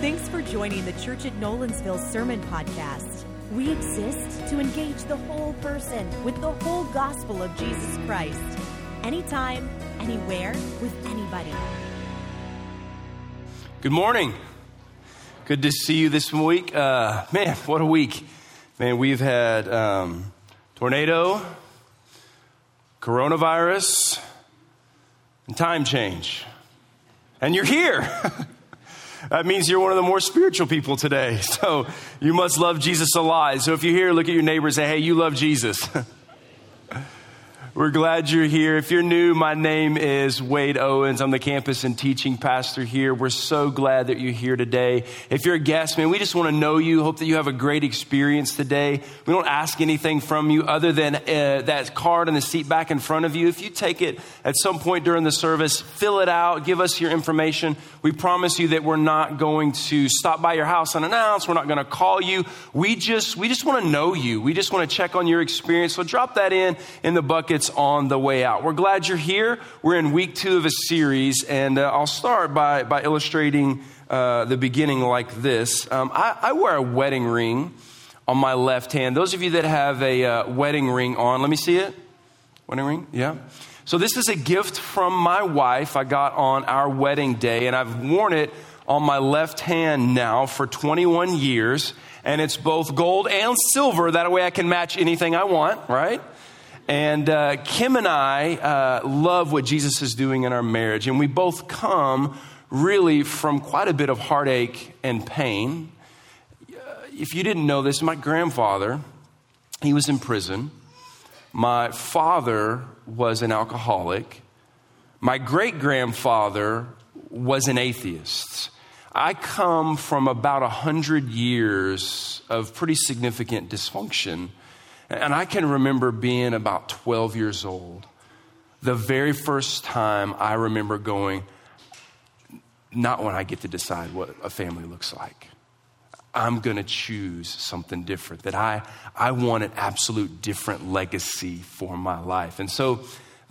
Thanks for joining the Church at Nolensville Sermon Podcast. We exist to engage the whole person with the whole gospel of Jesus Christ. Anytime, anywhere, with anybody. Good morning. Good to see you this week. Uh, man, what a week. Man, we've had um, tornado, coronavirus, and time change. And you're here. that means you're one of the more spiritual people today. So you must love Jesus alive. So if you're here, look at your neighbor and say, hey, you love Jesus. We're glad you're here. If you're new, my name is Wade Owens. I'm the campus and teaching pastor here. We're so glad that you're here today. If you're a guest, man, we just want to know you. Hope that you have a great experience today. We don't ask anything from you other than uh, that card in the seat back in front of you. If you take it at some point during the service, fill it out, give us your information. We promise you that we're not going to stop by your house unannounced. We're not going to call you. We just, we just want to know you. We just want to check on your experience. So drop that in in the buckets on the way out. We're glad you're here. We're in week two of a series, and uh, I'll start by, by illustrating uh, the beginning like this. Um, I, I, wear a wedding ring on my left hand. Those of you that have a uh, wedding ring on, let me see it. Wedding ring? Yeah. So, this is a gift from my wife I got on our wedding day, and I've worn it on my left hand now for 21 years. And it's both gold and silver. That way I can match anything I want, right? And uh, Kim and I uh, love what Jesus is doing in our marriage. And we both come really from quite a bit of heartache and pain. Uh, if you didn't know this, my grandfather, he was in prison. My father was an alcoholic. My great grandfather was an atheist. I come from about a hundred years of pretty significant dysfunction and I can remember being about 12 years old. The very first time I remember going, not when I get to decide what a family looks like. I'm going to choose something different, that I, I want an absolute different legacy for my life. And so,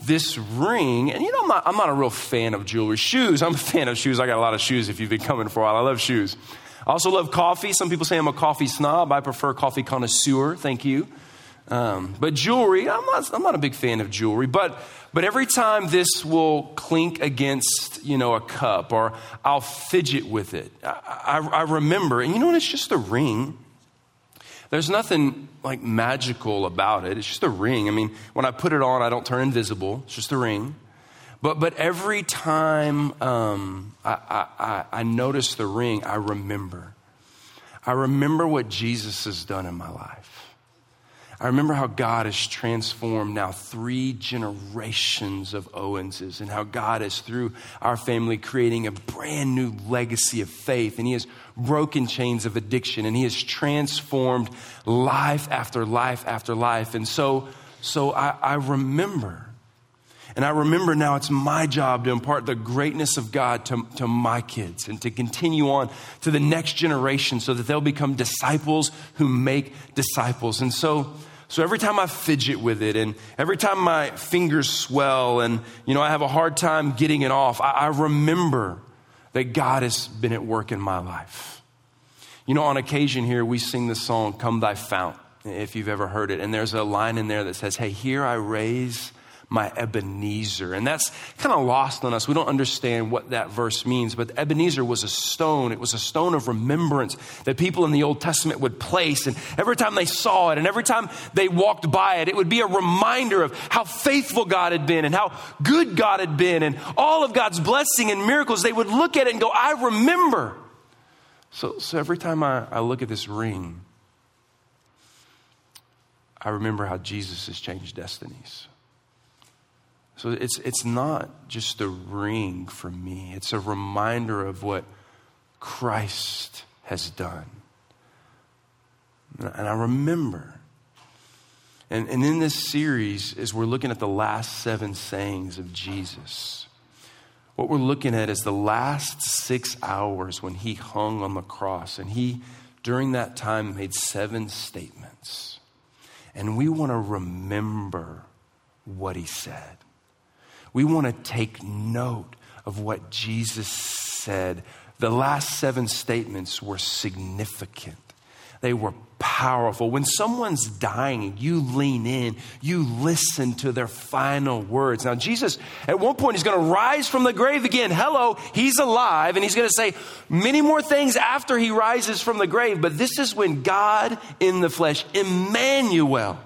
this ring, and you know, I'm not, I'm not a real fan of jewelry. Shoes, I'm a fan of shoes. I got a lot of shoes if you've been coming for a while. I love shoes. I also love coffee. Some people say I'm a coffee snob. I prefer coffee connoisseur. Thank you. Um, but jewelry, I'm not, I'm not a big fan of jewelry, but, but every time this will clink against, you know, a cup or I'll fidget with it, I, I, I remember, and you know what, it's just a ring. There's nothing like magical about it. It's just a ring. I mean, when I put it on, I don't turn invisible. It's just a ring. But, but every time um, I, I, I notice the ring, I remember. I remember what Jesus has done in my life. I remember how God has transformed now three generations of Owenses and how God is through our family creating a brand new legacy of faith and he has broken chains of addiction and he has transformed life after life after life. And so, so I, I remember and I remember now it's my job to impart the greatness of God to, to my kids and to continue on to the next generation so that they'll become disciples who make disciples. And so, so every time I fidget with it and every time my fingers swell and, you know, I have a hard time getting it off, I, I remember that God has been at work in my life. You know, on occasion here, we sing the song, Come Thou Fount, if you've ever heard it. And there's a line in there that says, Hey, here I raise my Ebenezer. And that's kind of lost on us. We don't understand what that verse means, but Ebenezer was a stone. It was a stone of remembrance that people in the Old Testament would place. And every time they saw it and every time they walked by it, it would be a reminder of how faithful God had been and how good God had been and all of God's blessing and miracles. They would look at it and go, I remember. So, so every time I, I look at this ring, I remember how Jesus has changed destinies. So it's, it's not just a ring for me, it's a reminder of what Christ has done. And I remember. And, and in this series, as we're looking at the last seven sayings of Jesus, what we're looking at is the last six hours when he hung on the cross. And he, during that time, made seven statements. And we want to remember what he said. We want to take note of what Jesus said the last seven statements were significant. They were powerful. When someone's dying, you lean in, you listen to their final words. Now, Jesus, at one point, he's going to rise from the grave again. Hello, he's alive, and he's going to say many more things after he rises from the grave. But this is when God in the flesh, Emmanuel,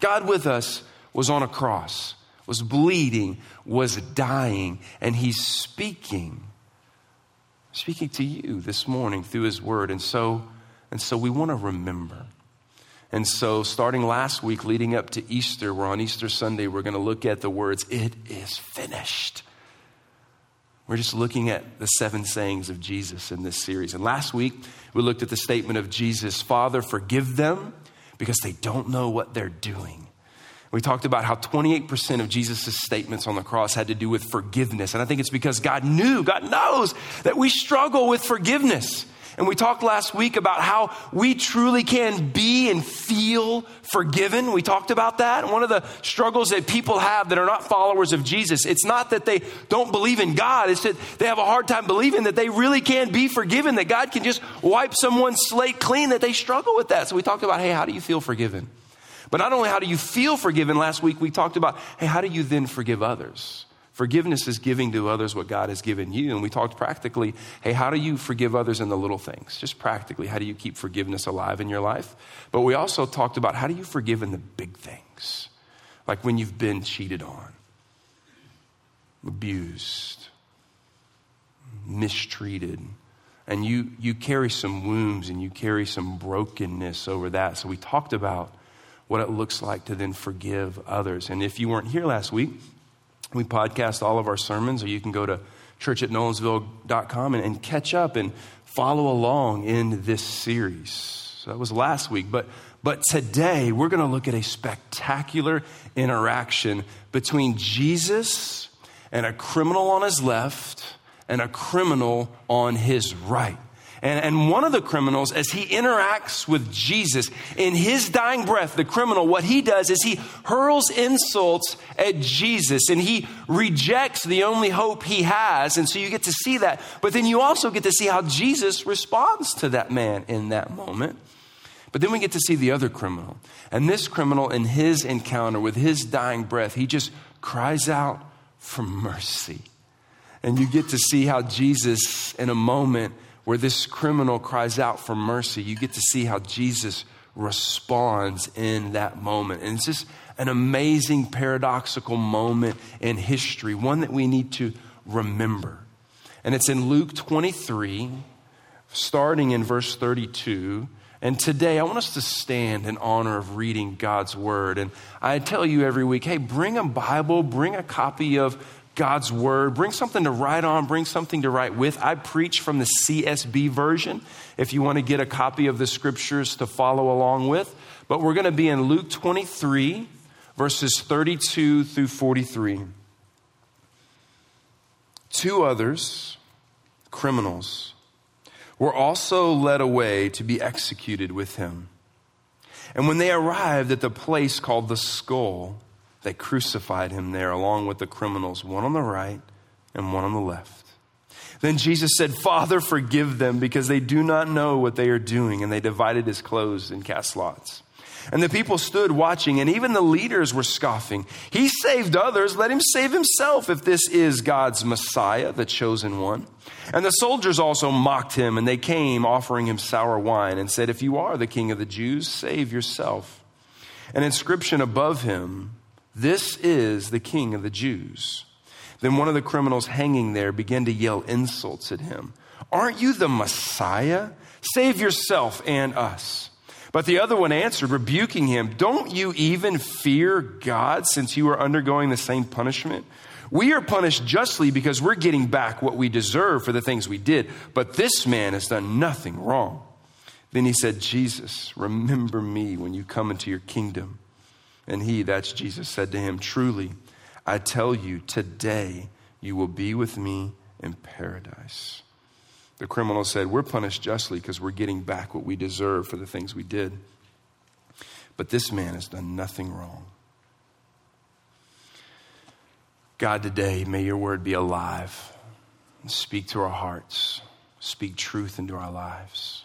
God with us, was on a cross, was bleeding, was dying, and he's speaking, speaking to you this morning through his word. And so, and so we want to remember. And so, starting last week, leading up to Easter, we're on Easter Sunday, we're going to look at the words, It is finished. We're just looking at the seven sayings of Jesus in this series. And last week, we looked at the statement of Jesus Father, forgive them because they don't know what they're doing. We talked about how 28% of Jesus' statements on the cross had to do with forgiveness. And I think it's because God knew, God knows that we struggle with forgiveness. And we talked last week about how we truly can be and feel forgiven. We talked about that. One of the struggles that people have that are not followers of Jesus, it's not that they don't believe in God, it's that they have a hard time believing that they really can be forgiven, that God can just wipe someone's slate clean, that they struggle with that. So we talked about, hey, how do you feel forgiven? But not only how do you feel forgiven, last week we talked about, hey, how do you then forgive others? Forgiveness is giving to others what God has given you. And we talked practically hey, how do you forgive others in the little things? Just practically, how do you keep forgiveness alive in your life? But we also talked about how do you forgive in the big things, like when you've been cheated on, abused, mistreated. And you, you carry some wounds and you carry some brokenness over that. So we talked about what it looks like to then forgive others. And if you weren't here last week, we podcast all of our sermons, or you can go to churchatnolensville.com and, and catch up and follow along in this series. So that was last week. But, but today, we're going to look at a spectacular interaction between Jesus and a criminal on his left and a criminal on his right. And, and one of the criminals, as he interacts with Jesus, in his dying breath, the criminal, what he does is he hurls insults at Jesus and he rejects the only hope he has. And so you get to see that. But then you also get to see how Jesus responds to that man in that moment. But then we get to see the other criminal. And this criminal, in his encounter with his dying breath, he just cries out for mercy. And you get to see how Jesus, in a moment, where this criminal cries out for mercy, you get to see how Jesus responds in that moment. And it's just an amazing, paradoxical moment in history, one that we need to remember. And it's in Luke 23, starting in verse 32. And today, I want us to stand in honor of reading God's word. And I tell you every week hey, bring a Bible, bring a copy of God's word. Bring something to write on, bring something to write with. I preach from the CSB version if you want to get a copy of the scriptures to follow along with. But we're going to be in Luke 23, verses 32 through 43. Two others, criminals, were also led away to be executed with him. And when they arrived at the place called the skull, they crucified him there along with the criminals, one on the right and one on the left. Then Jesus said, Father, forgive them because they do not know what they are doing. And they divided his clothes and cast lots. And the people stood watching, and even the leaders were scoffing. He saved others, let him save himself if this is God's Messiah, the chosen one. And the soldiers also mocked him, and they came offering him sour wine and said, If you are the king of the Jews, save yourself. An inscription above him this is the king of the Jews. Then one of the criminals hanging there began to yell insults at him. Aren't you the Messiah? Save yourself and us. But the other one answered, rebuking him, Don't you even fear God since you are undergoing the same punishment? We are punished justly because we're getting back what we deserve for the things we did, but this man has done nothing wrong. Then he said, Jesus, remember me when you come into your kingdom. And he, that's Jesus, said to him, Truly, I tell you, today you will be with me in paradise. The criminal said, We're punished justly because we're getting back what we deserve for the things we did. But this man has done nothing wrong. God, today, may your word be alive and speak to our hearts. speak truth into our lives.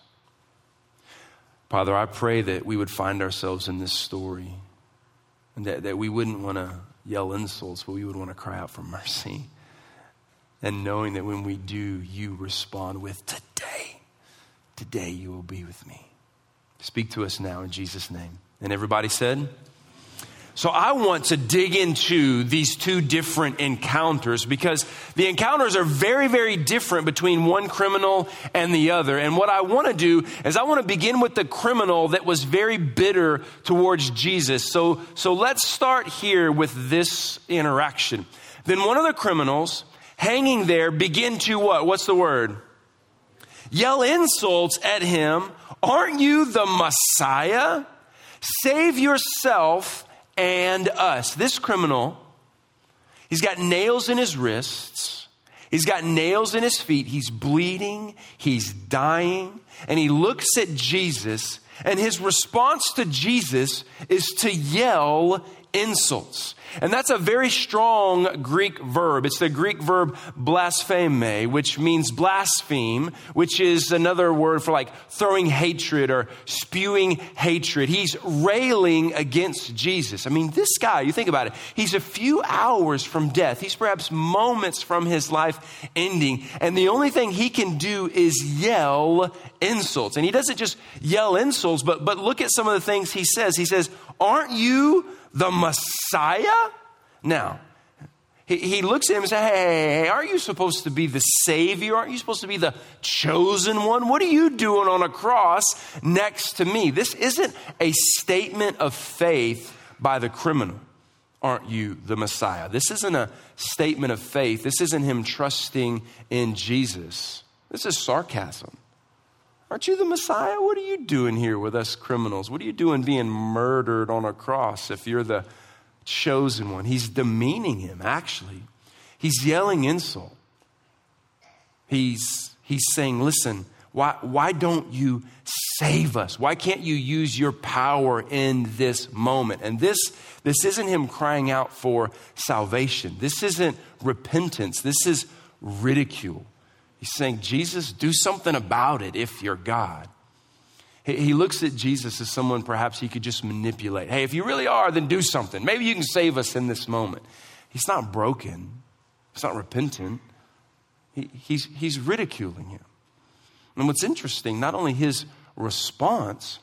Father, I pray that we would find ourselves in this story and that, that we wouldn't want to yell insults, but we would want to cry out for mercy. And knowing that when we do, you respond with, Today, today you will be with me. Speak to us now in Jesus' name. And everybody said, so I want to dig into these two different encounters because the encounters are very, very different between one criminal and the other. And what I want to do is I want to begin with the criminal that was very bitter towards Jesus. So, so let's start here with this interaction. Then one of the criminals hanging there begin to what? What's the word? Yell insults at him. Aren't you the Messiah? Save yourself and us. This criminal, he's got nails in his wrists, he's got nails in his feet, he's bleeding, he's dying, and he looks at Jesus, and his response to Jesus is to yell insults. And that's a very strong Greek verb. It's the Greek verb blaspheme, which means blaspheme, which is another word for like throwing hatred or spewing hatred. He's railing against Jesus. I mean, this guy, you think about it, he's a few hours from death. He's perhaps moments from his life ending. And the only thing he can do is yell insults. And he doesn't just yell insults, but, but look at some of the things he says. He says, Aren't you the Messiah? Now, he, he looks at him and says, hey, hey, aren't you supposed to be the Savior? Aren't you supposed to be the chosen one? What are you doing on a cross next to me? This isn't a statement of faith by the criminal. Aren't you the Messiah? This isn't a statement of faith. This isn't him trusting in Jesus. This is sarcasm. Aren't you the Messiah? What are you doing here with us criminals? What are you doing being murdered on a cross if you're the chosen one? He's demeaning him, actually. He's yelling insult. He's, he's saying, Listen, why, why don't you save us? Why can't you use your power in this moment? And this, this isn't him crying out for salvation. This isn't repentance. This is ridicule. He's saying, Jesus, do something about it if you're God. He looks at Jesus as someone perhaps he could just manipulate. Hey, if you really are, then do something. Maybe you can save us in this moment. He's not broken, he's not repentant. He, he's, he's ridiculing him. And what's interesting, not only his response,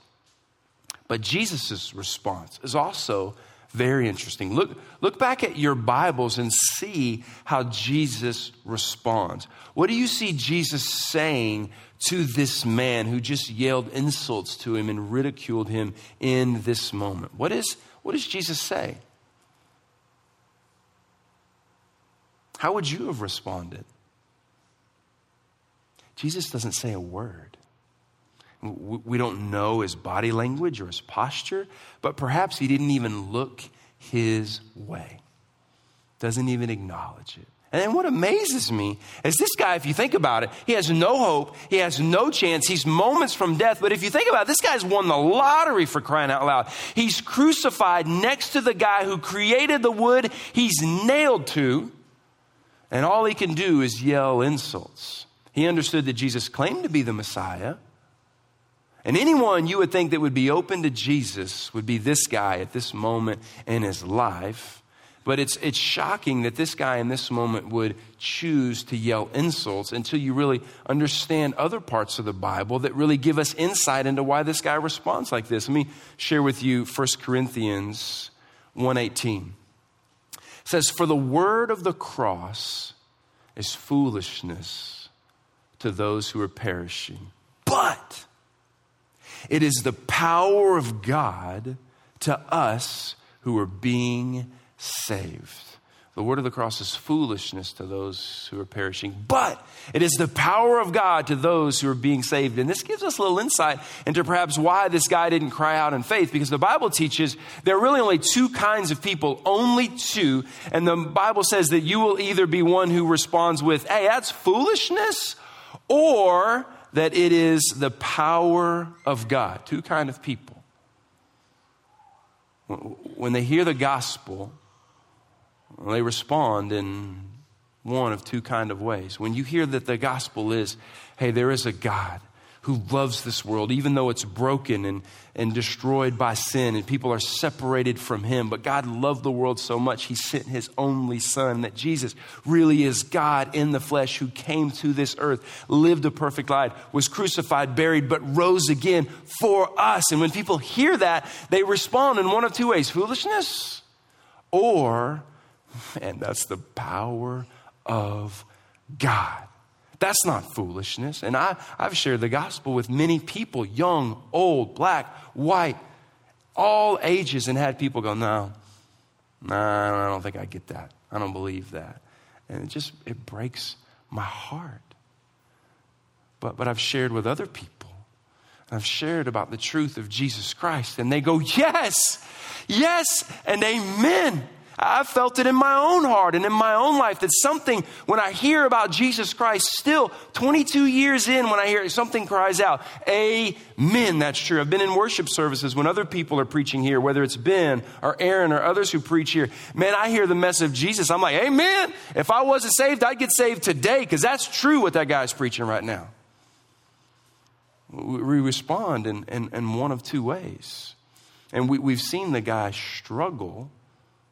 but Jesus' response is also very interesting. Look, look back at your Bibles and see how Jesus responds. What do you see Jesus saying to this man who just yelled insults to him and ridiculed him in this moment? What, is, what does Jesus say? How would you have responded? Jesus doesn't say a word. We don't know his body language or his posture, but perhaps he didn't even look his way. Doesn't even acknowledge it. And what amazes me is this guy, if you think about it, he has no hope. He has no chance. He's moments from death. But if you think about it, this guy's won the lottery for crying out loud. He's crucified next to the guy who created the wood he's nailed to. And all he can do is yell insults. He understood that Jesus claimed to be the Messiah. And anyone you would think that would be open to Jesus would be this guy at this moment in his life. But it's, it's shocking that this guy in this moment would choose to yell insults until you really understand other parts of the Bible that really give us insight into why this guy responds like this. Let me share with you 1 Corinthians 1:18. It says, For the word of the cross is foolishness to those who are perishing. But it is the power of God to us who are being saved. The word of the cross is foolishness to those who are perishing, but it is the power of God to those who are being saved. And this gives us a little insight into perhaps why this guy didn't cry out in faith, because the Bible teaches there are really only two kinds of people, only two. And the Bible says that you will either be one who responds with, hey, that's foolishness, or that it is the power of God. Two kind of people. When they hear the gospel, they respond in one of two kind of ways. When you hear that the gospel is, hey, there is a God who loves this world, even though it's broken and, and destroyed by sin and people are separated from him. But God loved the world so much, he sent his only son, that Jesus really is God in the flesh who came to this earth, lived a perfect life, was crucified, buried, but rose again for us. And when people hear that, they respond in one of two ways foolishness or, and that's the power of God. That's not foolishness. And I, I've shared the gospel with many people, young, old, black, white, all ages, and had people go, no, no, I don't think I get that. I don't believe that. And it just, it breaks my heart. But, but I've shared with other people. I've shared about the truth of Jesus Christ, and they go, yes, yes, and amen. I've felt it in my own heart and in my own life that something, when I hear about Jesus Christ, still 22 years in, when I hear it, something cries out, Amen. That's true. I've been in worship services when other people are preaching here, whether it's Ben or Aaron or others who preach here. Man, I hear the message of Jesus. I'm like, Amen. If I wasn't saved, I'd get saved today because that's true what that guy's preaching right now. We respond in, in, in one of two ways. And we, we've seen the guy struggle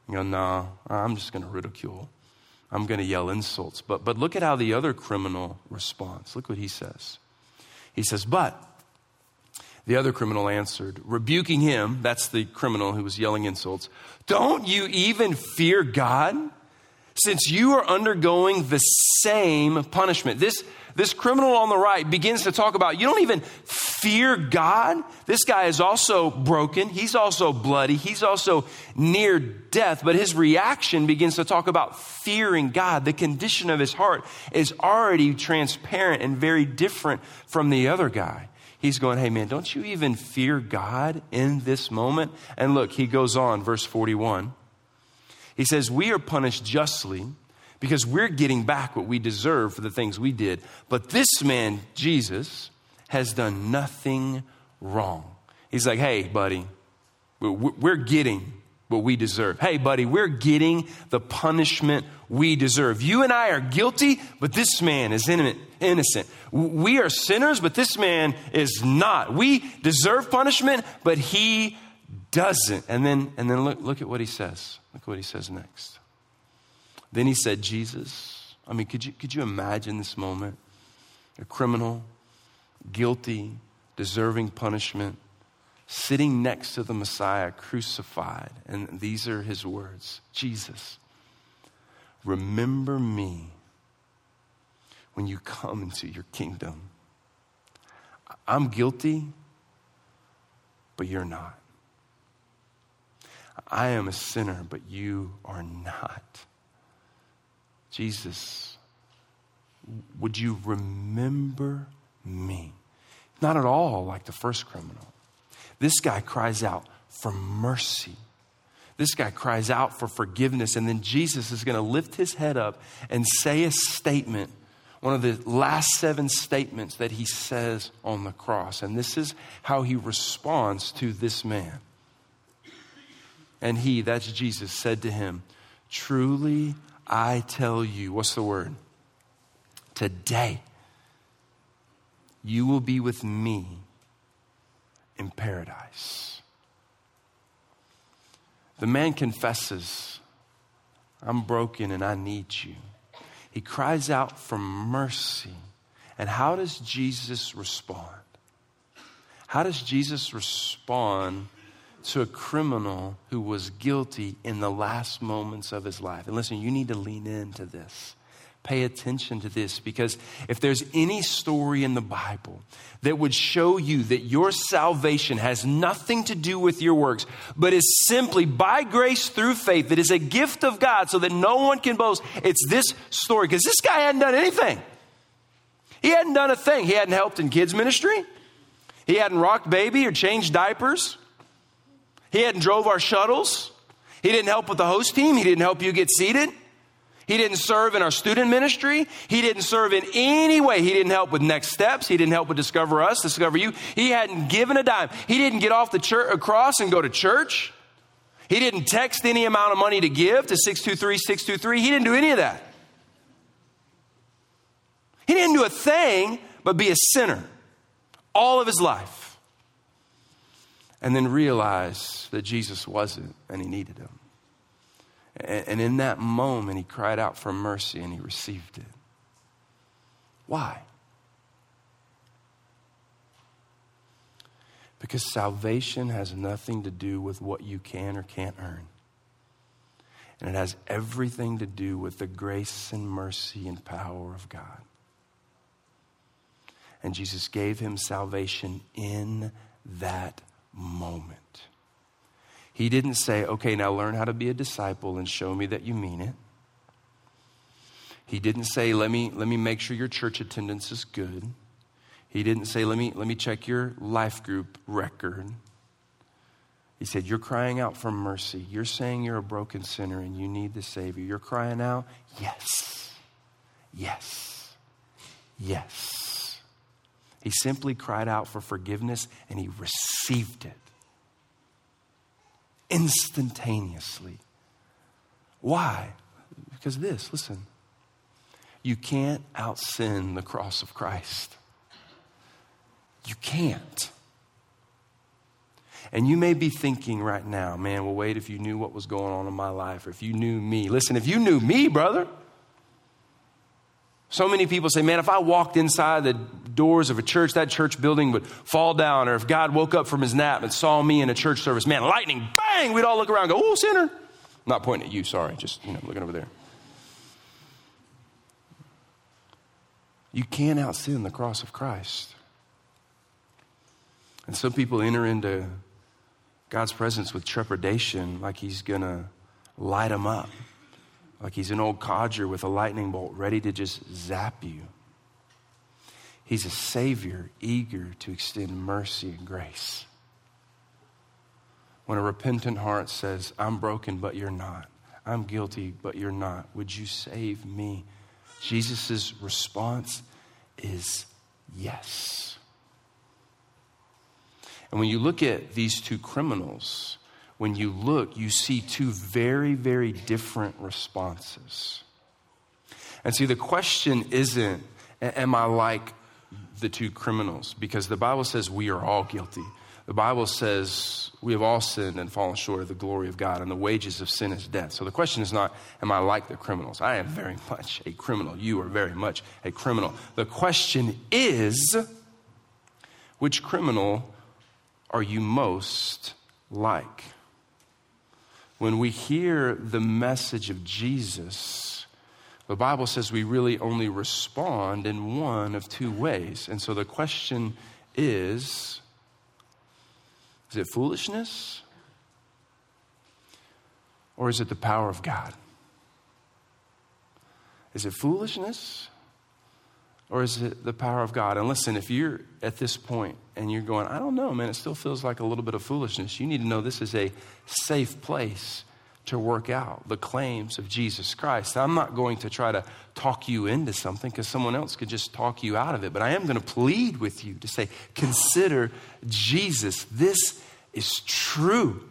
you no, I'm just going to ridicule. I'm going to yell insults. But, but look at how the other criminal responds. Look what he says. He says, But the other criminal answered, rebuking him, that's the criminal who was yelling insults, Don't you even fear God? Since you are undergoing the same punishment. This, this criminal on the right begins to talk about you don't even fear God. This guy is also broken. He's also bloody. He's also near death. But his reaction begins to talk about fearing God. The condition of his heart is already transparent and very different from the other guy. He's going, hey man, don't you even fear God in this moment? And look, he goes on, verse 41. He says, We are punished justly because we're getting back what we deserve for the things we did. But this man, Jesus, has done nothing wrong. He's like, hey, buddy, we're getting what we deserve. Hey, buddy, we're getting the punishment we deserve. You and I are guilty, but this man is innocent. We are sinners, but this man is not. We deserve punishment, but he doesn't. And then, and then look, look at what he says. Look at what he says next. Then he said, Jesus. I mean, could you, could you imagine this moment? A criminal, guilty, deserving punishment, sitting next to the Messiah crucified. And these are his words Jesus, remember me when you come into your kingdom. I'm guilty, but you're not. I am a sinner, but you are not. Jesus, would you remember me? Not at all like the first criminal. This guy cries out for mercy. This guy cries out for forgiveness. And then Jesus is going to lift his head up and say a statement, one of the last seven statements that he says on the cross. And this is how he responds to this man. And he, that's Jesus, said to him, Truly I tell you, what's the word? Today, you will be with me in paradise. The man confesses, I'm broken and I need you. He cries out for mercy. And how does Jesus respond? How does Jesus respond to a criminal who was guilty in the last moments of his life. And listen, you need to lean into this. Pay attention to this because if there's any story in the Bible that would show you that your salvation has nothing to do with your works, but is simply by grace through faith, that is a gift of God so that no one can boast, it's this story. Because this guy hadn't done anything. He hadn't done a thing. He hadn't helped in kids' ministry, he hadn't rocked baby or changed diapers. He hadn't drove our shuttles. He didn't help with the host team. He didn't help you get seated. He didn't serve in our student ministry. He didn't serve in any way. He didn't help with next steps. He didn't help with discover us, discover you. He hadn't given a dime. He didn't get off the church, cross and go to church. He didn't text any amount of money to give to 623 623. He didn't do any of that. He didn't do a thing but be a sinner all of his life. And then realize that Jesus wasn't and he needed him. And in that moment, he cried out for mercy and he received it. Why? Because salvation has nothing to do with what you can or can't earn. And it has everything to do with the grace and mercy and power of God. And Jesus gave him salvation in that moment. He didn't say, okay, now learn how to be a disciple and show me that you mean it. He didn't say, let me, let me make sure your church attendance is good. He didn't say, let me, let me check your life group record. He said, You're crying out for mercy. You're saying you're a broken sinner and you need the Savior. You're crying out, Yes, yes, yes. He simply cried out for forgiveness and he received it instantaneously. Why? Because this, listen, you can't out sin the cross of Christ. You can't. And you may be thinking right now, man, well, wait, if you knew what was going on in my life, or if you knew me. Listen, if you knew me, brother, so many people say, man, if I walked inside the doors of a church, that church building would fall down. Or if God woke up from his nap and saw me in a church service, man, lightning, bang, we'd all look around go, oh, sinner. I'm not pointing at you, sorry, just, you know, looking over there. You can't out sin the cross of Christ. And some people enter into God's presence with trepidation, like He's going to light them up like he's an old codger with a lightning bolt ready to just zap you. He's a Savior eager to extend mercy and grace. When a repentant heart says, I'm broken, but you're not. I'm guilty, but you're not. Would you save me? Jesus' response is yes. And when you look at these two criminals, when you look, you see two very, very different responses. And see, the question isn't, am I like the two criminals? Because the Bible says we are all guilty. The Bible says we have all sinned and fallen short of the glory of God, and the wages of sin is death. So the question is not, am I like the criminals? I am very much a criminal. You are very much a criminal. The question is, which criminal are you most like? When we hear the message of Jesus, the Bible says we really only respond in one of two ways. And so the question is is it foolishness? Or is it the power of God? Is it foolishness? Or is it the power of God? And listen, if you're at this point and you're going, I don't know, man, it still feels like a little bit of foolishness, you need to know this is a safe place to work out the claims of Jesus Christ. I'm not going to try to talk you into something because someone else could just talk you out of it, but I am going to plead with you to say, consider Jesus. This is true.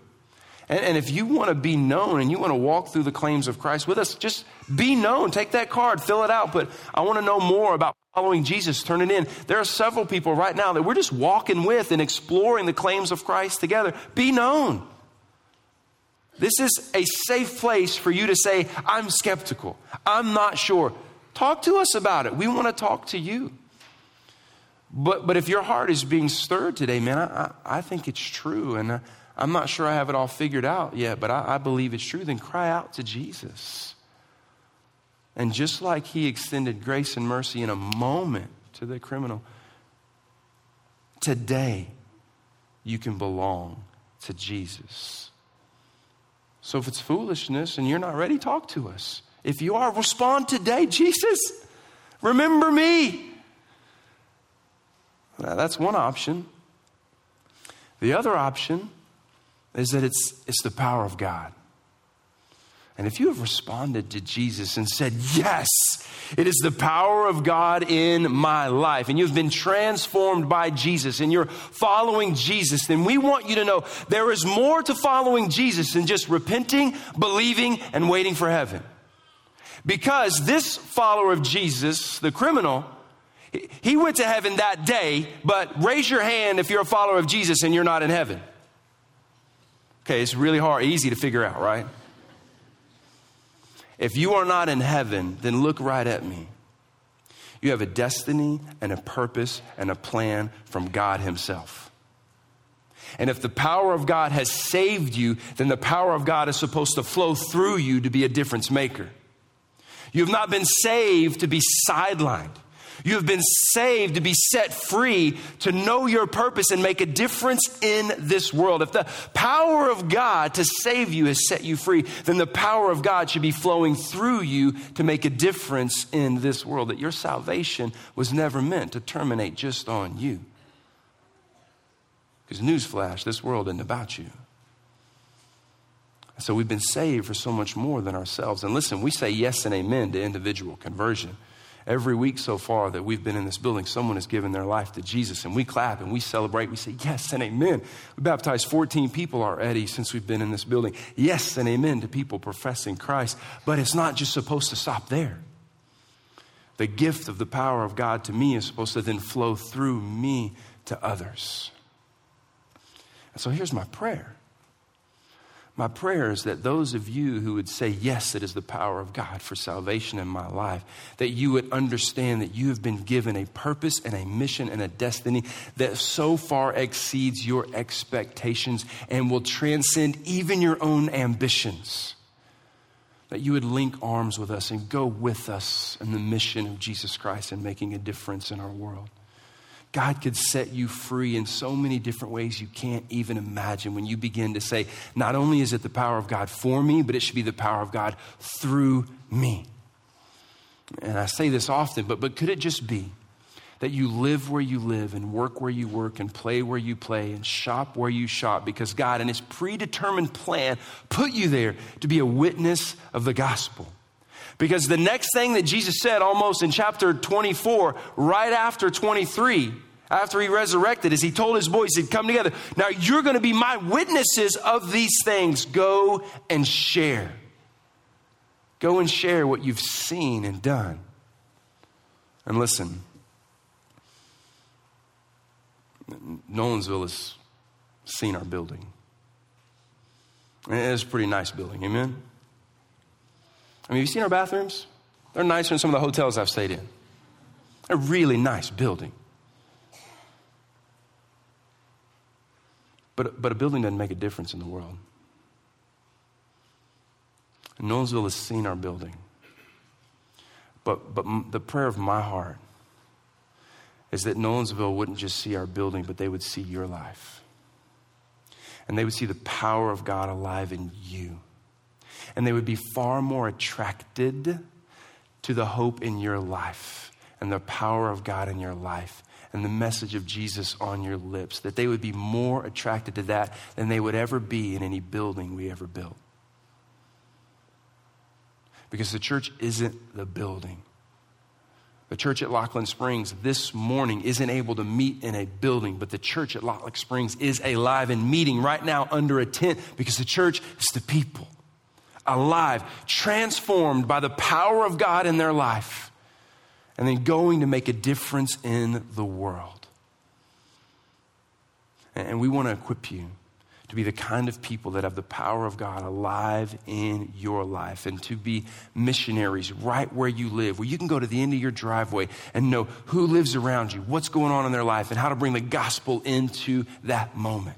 And, and if you want to be known and you want to walk through the claims of Christ with us, just be known. Take that card, fill it out. But I want to know more about following Jesus. Turn it in. There are several people right now that we're just walking with and exploring the claims of Christ together. Be known. This is a safe place for you to say, I'm skeptical. I'm not sure. Talk to us about it. We want to talk to you. But, but if your heart is being stirred today, man, I, I think it's true. And I, I'm not sure I have it all figured out yet, but I, I believe it's true, then cry out to Jesus. And just like he extended grace and mercy in a moment to the criminal, today you can belong to Jesus. So if it's foolishness and you're not ready, talk to us. If you are, respond today. Jesus, remember me. Now, that's one option. The other option is that it's, it's the power of God. And if you have responded to Jesus and said, Yes, it is the power of God in my life, and you've been transformed by Jesus and you're following Jesus, then we want you to know there is more to following Jesus than just repenting, believing, and waiting for heaven. Because this follower of Jesus, the criminal, He went to heaven that day, but raise your hand if you're a follower of Jesus and you're not in heaven. Okay, it's really hard, easy to figure out, right? If you are not in heaven, then look right at me. You have a destiny and a purpose and a plan from God Himself. And if the power of God has saved you, then the power of God is supposed to flow through you to be a difference maker. You have not been saved to be sidelined. You have been saved to be set free to know your purpose and make a difference in this world. If the power of God to save you has set you free, then the power of God should be flowing through you to make a difference in this world. That your salvation was never meant to terminate just on you. Because, newsflash, this world isn't about you. So we've been saved for so much more than ourselves. And listen, we say yes and amen to individual conversion. Every week so far that we've been in this building, someone has given their life to Jesus, and we clap and we celebrate. We say yes and amen. We baptized 14 people already since we've been in this building. Yes and amen to people professing Christ. But it's not just supposed to stop there. The gift of the power of God to me is supposed to then flow through me to others. And so here's my prayer my prayer is that those of you who would say, Yes, it is the power of God for salvation in my life, that you would understand that you have been given a purpose and a mission and a destiny that so far exceeds your expectations and will transcend even your own ambitions. That you would link arms with us and go with us in the mission of Jesus Christ and making a difference in our world. God could set you free in so many different ways you can't even imagine when you begin to say, not only is it the power of God for me, but it should be the power of God through me. And I say this often, but, but could it just be that you live where you live and work where you work and play where you play and shop where you shop because God, in His predetermined plan, put you there to be a witness of the gospel? Because the next thing that Jesus said almost in chapter 24, right after 23, after he resurrected, is he told his boys, he'd come together. Now you're going to be my witnesses of these things. Go and share. Go and share what you've seen and done. And listen, Nolensville has seen our building. it's a pretty nice building, amen? I mean, have you seen our bathrooms? They're nicer than some of the hotels I've stayed in. A really nice building. But, but a building doesn't make a difference in the world. And Nolensville has seen our building. But, but the prayer of my heart is that Nolensville wouldn't just see our building, but they would see your life. And they would see the power of God alive in you and they would be far more attracted to the hope in your life and the power of God in your life and the message of Jesus on your lips, that they would be more attracted to that than they would ever be in any building we ever built. Because the church isn't the building. The church at Lockeland Springs this morning isn't able to meet in a building, but the church at Lockeland Springs is alive and meeting right now under a tent because the church is the people alive, transformed by the power of God in their life, and then going to make a difference in the world. And we want to equip you to be the kind of people that have the power of God alive in your life and to be missionaries right where you live, where you can go to the end of your driveway and know who lives around you, what's going on in their life, and how to bring the gospel into that moment.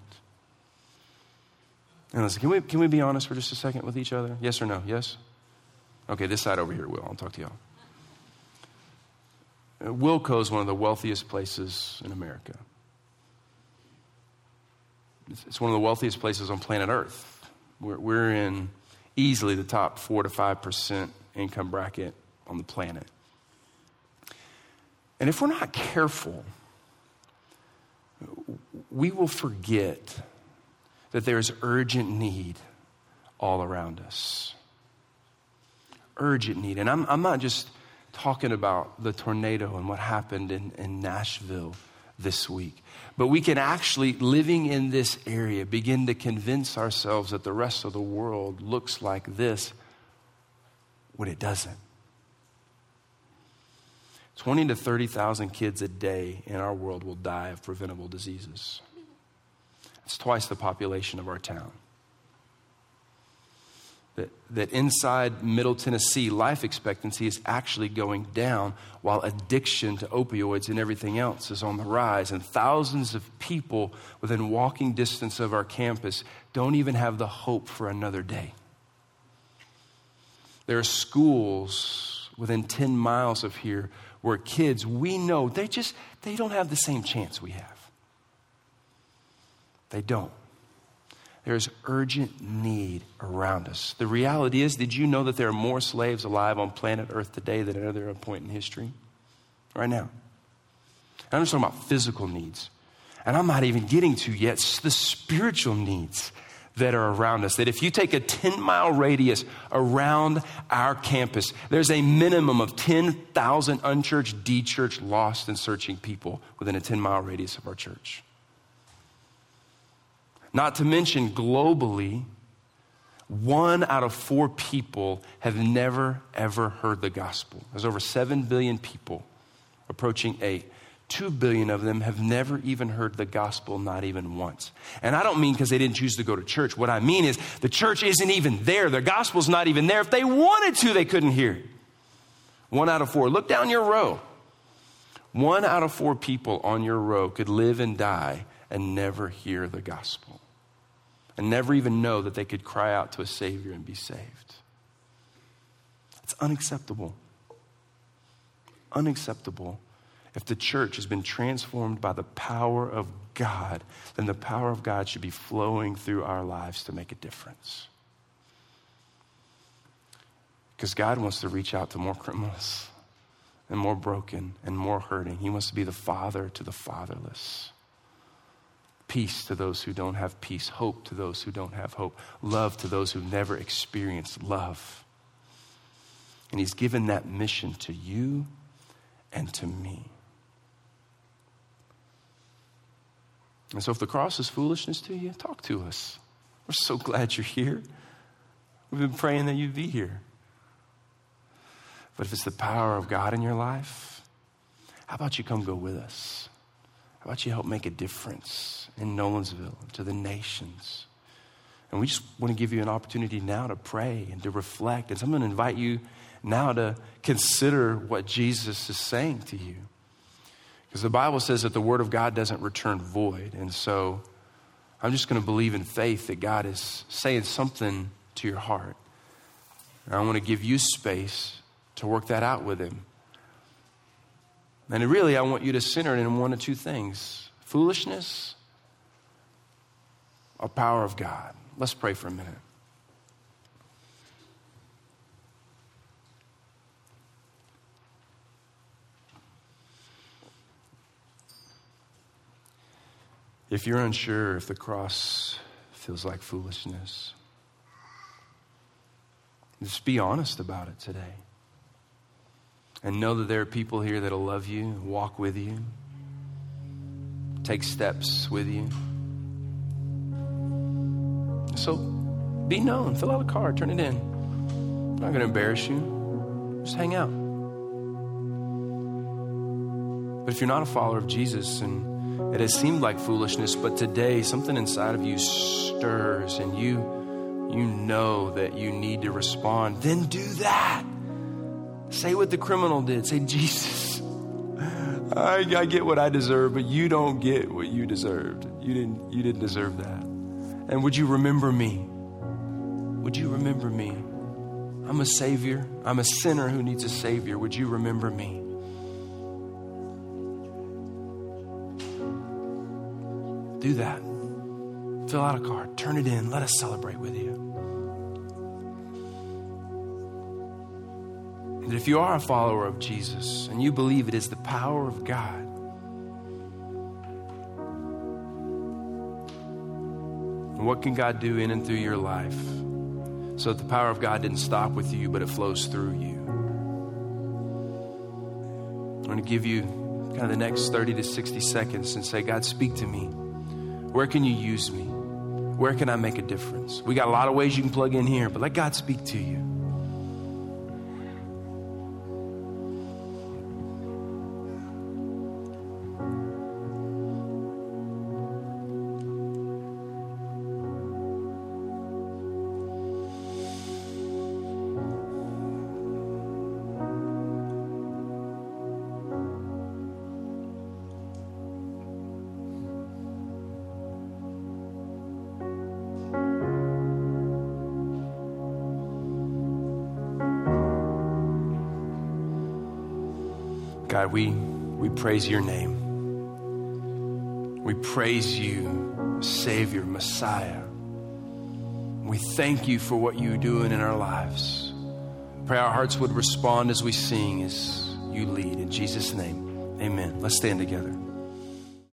And listen, can we, can we be honest for just a second with each other? Yes or no? Yes? Okay, this side over here will. I'll talk to y'all. Uh, Wilco is one of the wealthiest places in America. It's one of the wealthiest places on planet Earth. We're, we're in easily the top 4 to 5% income bracket on the planet. And if we're not careful, we will forget that there's urgent need all around us. Urgent need. And I'm, I'm not just talking about the tornado and what happened in, in Nashville this week, but we can actually, living in this area, begin to convince ourselves that the rest of the world looks like this when it doesn't. 20 to 30,000 kids a day in our world will die of preventable diseases. It's twice the population of our town. That, that inside Middle Tennessee, life expectancy is actually going down while addiction to opioids and everything else is on the rise. And thousands of people within walking distance of our campus don't even have the hope for another day. There are schools within 10 miles of here where kids we know they just they don't have the same chance we have. They don't. There's urgent need around us. The reality is, did you know that there are more slaves alive on planet Earth today than at any other point in history? Right now. And I'm just talking about physical needs. And I'm not even getting to yet the spiritual needs that are around us. That if you take a 10 mile radius around our campus, there's a minimum of 10,000 unchurched, de-churched, lost, and searching people within a 10 mile radius of our church. Not to mention globally, one out of four people have never, ever heard the gospel. There's over 7 billion people, approaching 8. 2 billion of them have never even heard the gospel, not even once. And I don't mean because they didn't choose to go to church. What I mean is the church isn't even there. The gospel's not even there. If they wanted to, they couldn't hear it. One out of four. Look down your row. One out of four people on your row could live and die and never hear the gospel and never even know that they could cry out to a Savior and be saved. It's unacceptable. Unacceptable if the church has been transformed by the power of God, then the power of God should be flowing through our lives to make a difference. Because God wants to reach out to more criminals and more broken and more hurting. He wants to be the father to the fatherless. Peace to those who don't have peace, hope to those who don't have hope, love to those who've never experienced love. And He's given that mission to you and to me. And so, if the cross is foolishness to you, talk to us. We're so glad you're here. We've been praying that you'd be here. But if it's the power of God in your life, how about you come go with us? How about you help make a difference in Nolensville, to the nations? And we just want to give you an opportunity now to pray and to reflect. And so I'm going to invite you now to consider what Jesus is saying to you. Because the Bible says that the Word of God doesn't return void. And so I'm just going to believe in faith that God is saying something to your heart. And I want to give you space to work that out with Him. And really, I want you to center it in one of two things foolishness or power of God. Let's pray for a minute. If you're unsure if the cross feels like foolishness, just be honest about it today. And know that there are people here that'll love you, walk with you, take steps with you. So be known. Fill out a card, turn it in. I'm not going to embarrass you. Just hang out. But if you're not a follower of Jesus and it has seemed like foolishness, but today something inside of you stirs and you you know that you need to respond. Then do that. Say what the criminal did. Say, Jesus, I, I get what I deserve, but you don't get what you deserved. You didn't you didn't deserve that. And would you remember me? Would you remember me? I'm a savior. I'm a sinner who needs a savior. Would you remember me? Do that. Fill out a card, turn it in, let us celebrate with you. And if you are a follower of Jesus and you believe it is the power of God, what can God do in and through your life so that the power of God didn't stop with you, but it flows through you? I'm going to give you kind of the next 30 to 60 seconds and say, God, speak to me. Where can you use me? Where can I make a difference? We got a lot of ways you can plug in here, but let God speak to you. Praise your name. We praise you, Savior, Messiah. We thank you for what you're doing in our lives. Pray our hearts would respond as we sing, as you lead. In Jesus' name, amen. Let's stand together.